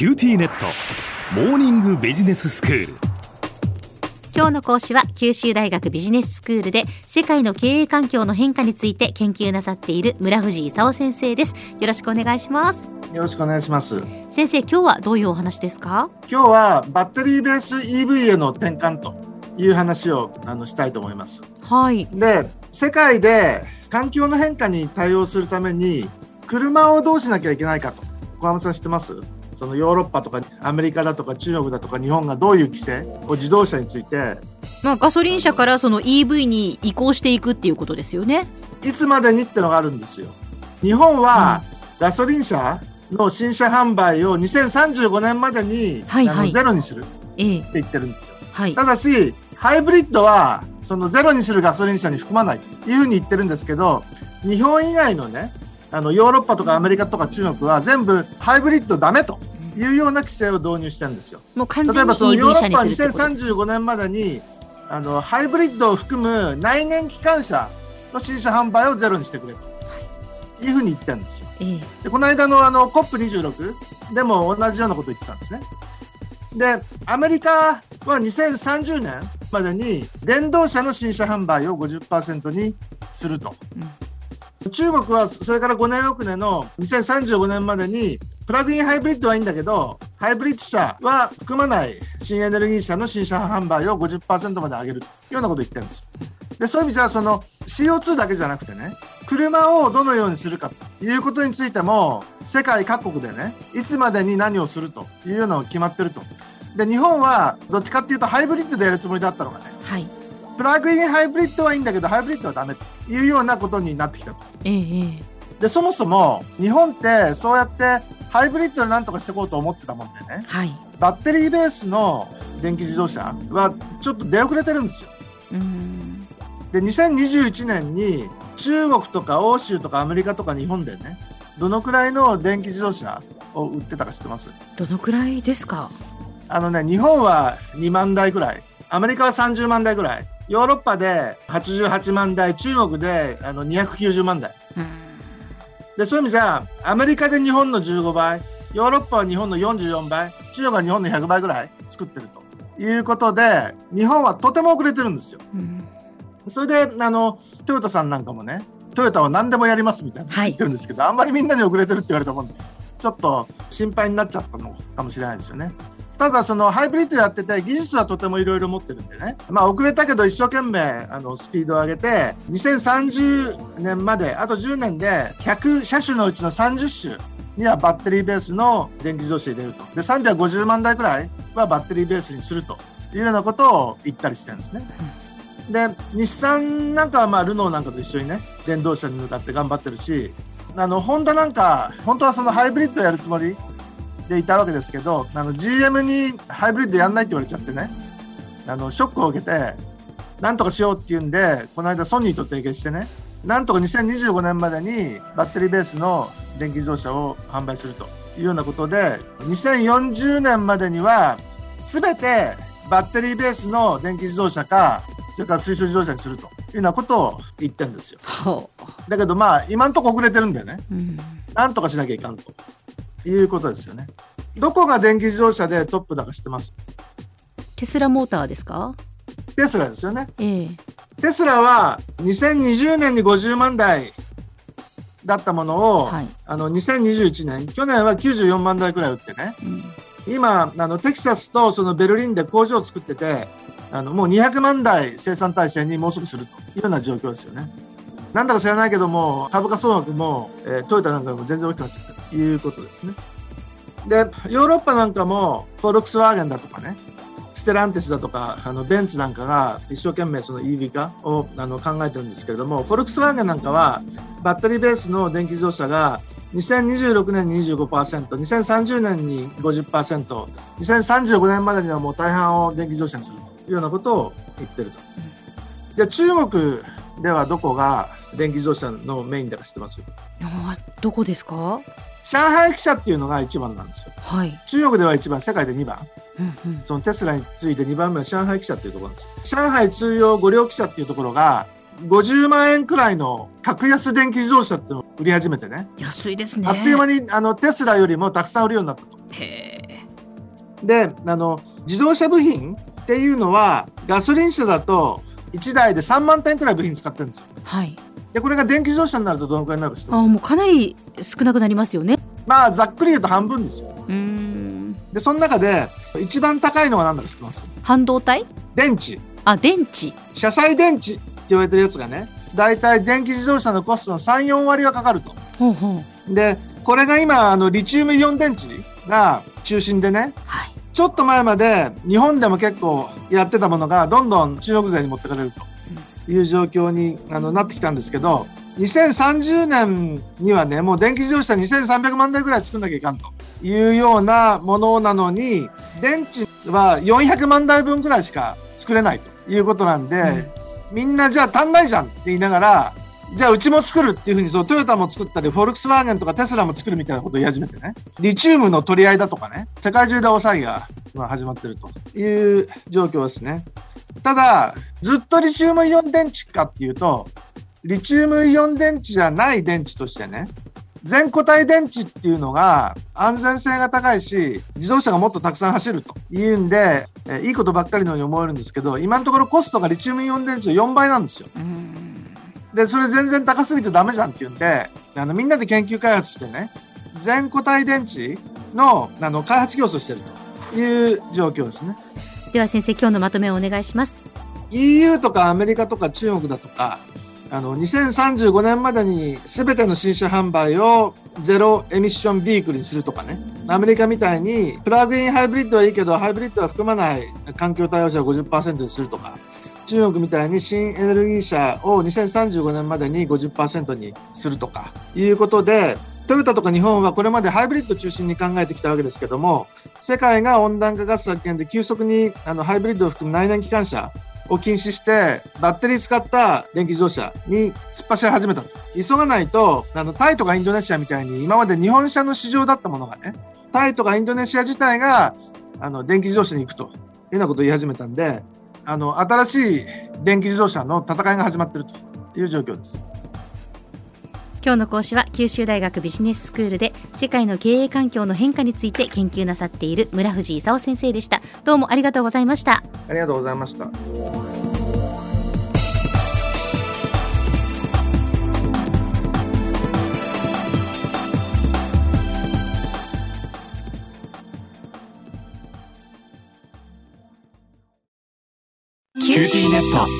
QTnet モーニングビジネススクール今日の講師は九州大学ビジネススクールで世界の経営環境の変化について研究なさっている村藤勲先生ですよろしくお願いしますよろしくお願いします。先生今日はどういうお話ですか？今日はバッテリーベース EV への転換という話をあのしたいと思います。はいで、世界で環境の変化に対応するために車をどうしなきゃいけないかと。小山さん知ってます？そのヨーロッパとかアメリカだとか中国だとか日本がどういう規制を自動車についてまあガソリン車からその EV に移行していくっていうことですよね。いつまでにってのがあるんですよ。日本はガソリン車の新車販売を2035年までに、はいはい。ゼロにするってええ言ってるんですよ。はい。ただし、ハイブリッドはそのゼロにするガソリン車に含まないというふうに言ってるんですけど、日本以外のね、あのヨーロッパとかアメリカとか中国は全部ハイブリッドダメというような規制を導入してるんですよ。もう完全に例えばそのヨーロッパはにするってことです2035年までにあのハイブリッドを含む内燃機関車の新車販売をゼロにしてくれというふうに言ってるんですよ。ええでこの間のあの COP26 でも同じようなことを言ってたんですね。で、アメリカは2030年までに電動車の新車販売を50%にすると。中国はそれから5年遅れの2035年までにプラグインハイブリッドはいいんだけど、ハイブリッド車は含まない新エネルギー車の新車販売を50%まで上げるというようなことを言ってるんですよ。でそういう意味ではその CO2 だけじゃなくてね、車をどのようにするかということについても、世界各国でね、いつまでに何をするというようなのが決まってると。で、日本はどっちかっていうとハイブリッドでやるつもりだったのがね、はいプラグインハイブリッドはいいんだけど、ハイブリッドはダメというようなことになってきたと。ええええで、そもそも日本ってそうやってハイブリッドでなんとかしていこうと思ってたもんでね、はい。バッテリーベースの電気自動車はちょっと出遅れてるんですよ。うん。で、2021年に中国とか欧州とかアメリカとか日本でね、どのくらいの電気自動車を売ってたか知ってます？どのくらいですか？あのね、日本は2万台ぐらい、アメリカは30万台ぐらい、ヨーロッパで88万台、中国であの290万台。うんで、そういう意味じゃ、アメリカで日本の15倍、ヨーロッパは日本の44倍、中国は日本の100倍ぐらい作ってるということで、日本はとても遅れてるんですよ。うんそれで、あの、トヨタさんなんかもね、トヨタは何でもやりますみたいなはい言ってるんですけど、あんまりみんなに遅れてるって言われたもんで、ちょっと心配になっちゃったのかもしれないですよね。ただ、そのハイブリッドやってて、技術はとてもいろいろ持ってるんでね、まあ遅れたけど一生懸命あのスピードを上げて、2030年まで、あと10年で100車種のうちの30種にはバッテリーベースの電気自動車入れると。で、350万台くらいはバッテリーベースにするというようなことを言ったりしてるんですね。で日産なんかはまあルノーなんかと一緒にね電動車に向かって頑張ってるしあのホンダなんか本当はそのハイブリッドやるつもりでいたわけですけどあの GM にハイブリッドやんないって言われちゃってね。あのショックを受けてなんとかしようっていうんでこの間ソニーと提携してね。なんとか2025年までにバッテリーベースの電気自動車を販売するというようなことで2040年までには全てバッテリーベースの電気自動車かそれから水素自動車にするというようなことを言ってるんですよ。ほだけどまあ今んとこ遅れてるんだよね。ううん。なんとかしなきゃいかんということですよね。どこが電気自動車でトップだか知ってます？テスラモーターですか？テスラですよね。ええ。テスラは2020年に50万台だったものを、はい。あの2021年、去年は94万台くらい売ってね、うん。今、あのテキサスとそのベルリンで工場を作ってて、あのもう200万台生産体制にもうすぐするというような状況ですよね。なんだか知らないけども、株価総額も、えートヨタなんかも全然大きくなっちゃったということですね。で、ヨーロッパなんかも、フォルクスワーゲンだとかね、ステランティスだとか、あのベンツなんかが一生懸命その EV 化をあの考えてるんですけれども、フォルクスワーゲンなんかは、バッテリーベースの電気自動車が2026年に25%、2030年に50%、2035年までにはもう大半を電気自動車にするというようなことを言ってると。じゃあ中国ではどこが電気自動車のメインだか知ってます？どこですか？上海汽車っていうのが一番なんですよ。はい、中国では一番、世界で2番。うんうん、そのテスラに次いで2番目は上海汽車っていうところなんですよ。上海通用五両汽車っていうところが、50万円くらいの格安電気自動車っていうのを売り始めてね。安いですねあっという間にあのテスラよりもたくさん売るようになったと。へえであの自動車部品っていうのはガソリン車だと1台で3万点くらい部品使ってるんですよ。はい。でこれが電気自動車になるとどのくらいになるあもうかなり少なくなりますよね。まあざっくり言うと半分ですよ。うーん。でその中で一番高いのは何だか知ってます？半導体？電池あ、電池。車載電池って言われてるやつがね大体電気自動車のコストの34割はかかると。ほうほう。でこれが今あのリチウムイオン電池が中心でねはい。ちょっと前まで日本でも結構やってたものがどんどん中国勢に持ってかれるという状況にあのなってきたんですけど2030年にはねもう電気自動車2300万台ぐらい作んなきゃいかんというようなものなのに電池は400万台分ぐらいしか作れないということなんで、みんなじゃあ足んないじゃんって言いながらじゃあうちも作るっていうふうにそうトヨタも作ったりフォルクスワーゲンとかテスラも作るみたいなことを言い始めてねリチウムの取り合いだとかね世界中で大騒ぎが今始まってるという状況ですねただずっとリチウムイオン電池かっていうとリチウムイオン電池じゃない電池としてね全固体電池っていうのが安全性が高いし自動車がもっとたくさん走るというんで、えーいいことばっかりのように思えるんですけど今のところコストがリチウムイオン電池の4倍なんですよ。でそれ全然高すぎてダメじゃんっていうんであのみんなで研究開発してね全固体電池のあの開発競争してるという状況ですね。では先生、今日のまとめをお願いします。EU とかアメリカとか中国だとかあの2035年までに全ての新車販売をゼロエミッションビークルにするとかねアメリカみたいにプラグインハイブリッドはいいけどハイブリッドは含まない環境対応車を50%にするとか中国みたいに新エネルギー車を2035年までに50%にするとかいうことでトヨタとか日本はこれまでハイブリッド中心に考えてきたわけですけども世界が温暖化ガス削減で急速にあのハイブリッドを含む内燃機関車を禁止してバッテリー使った電気自動車に突っ走り始めた急がないとあのタイとかインドネシアみたいに今まで日本車の市場だったものがねタイとかインドネシア自体があの電気自動車に行くというようなことを言い始めたんであの新しい電気自動車の戦いが始まってるという状況です。今日の講師は九州大学ビジネススクールで世界の経営環境の変化について研究なさっている村藤勲先生でした。どうもありがとうございました。ありがとうございました。 QTnet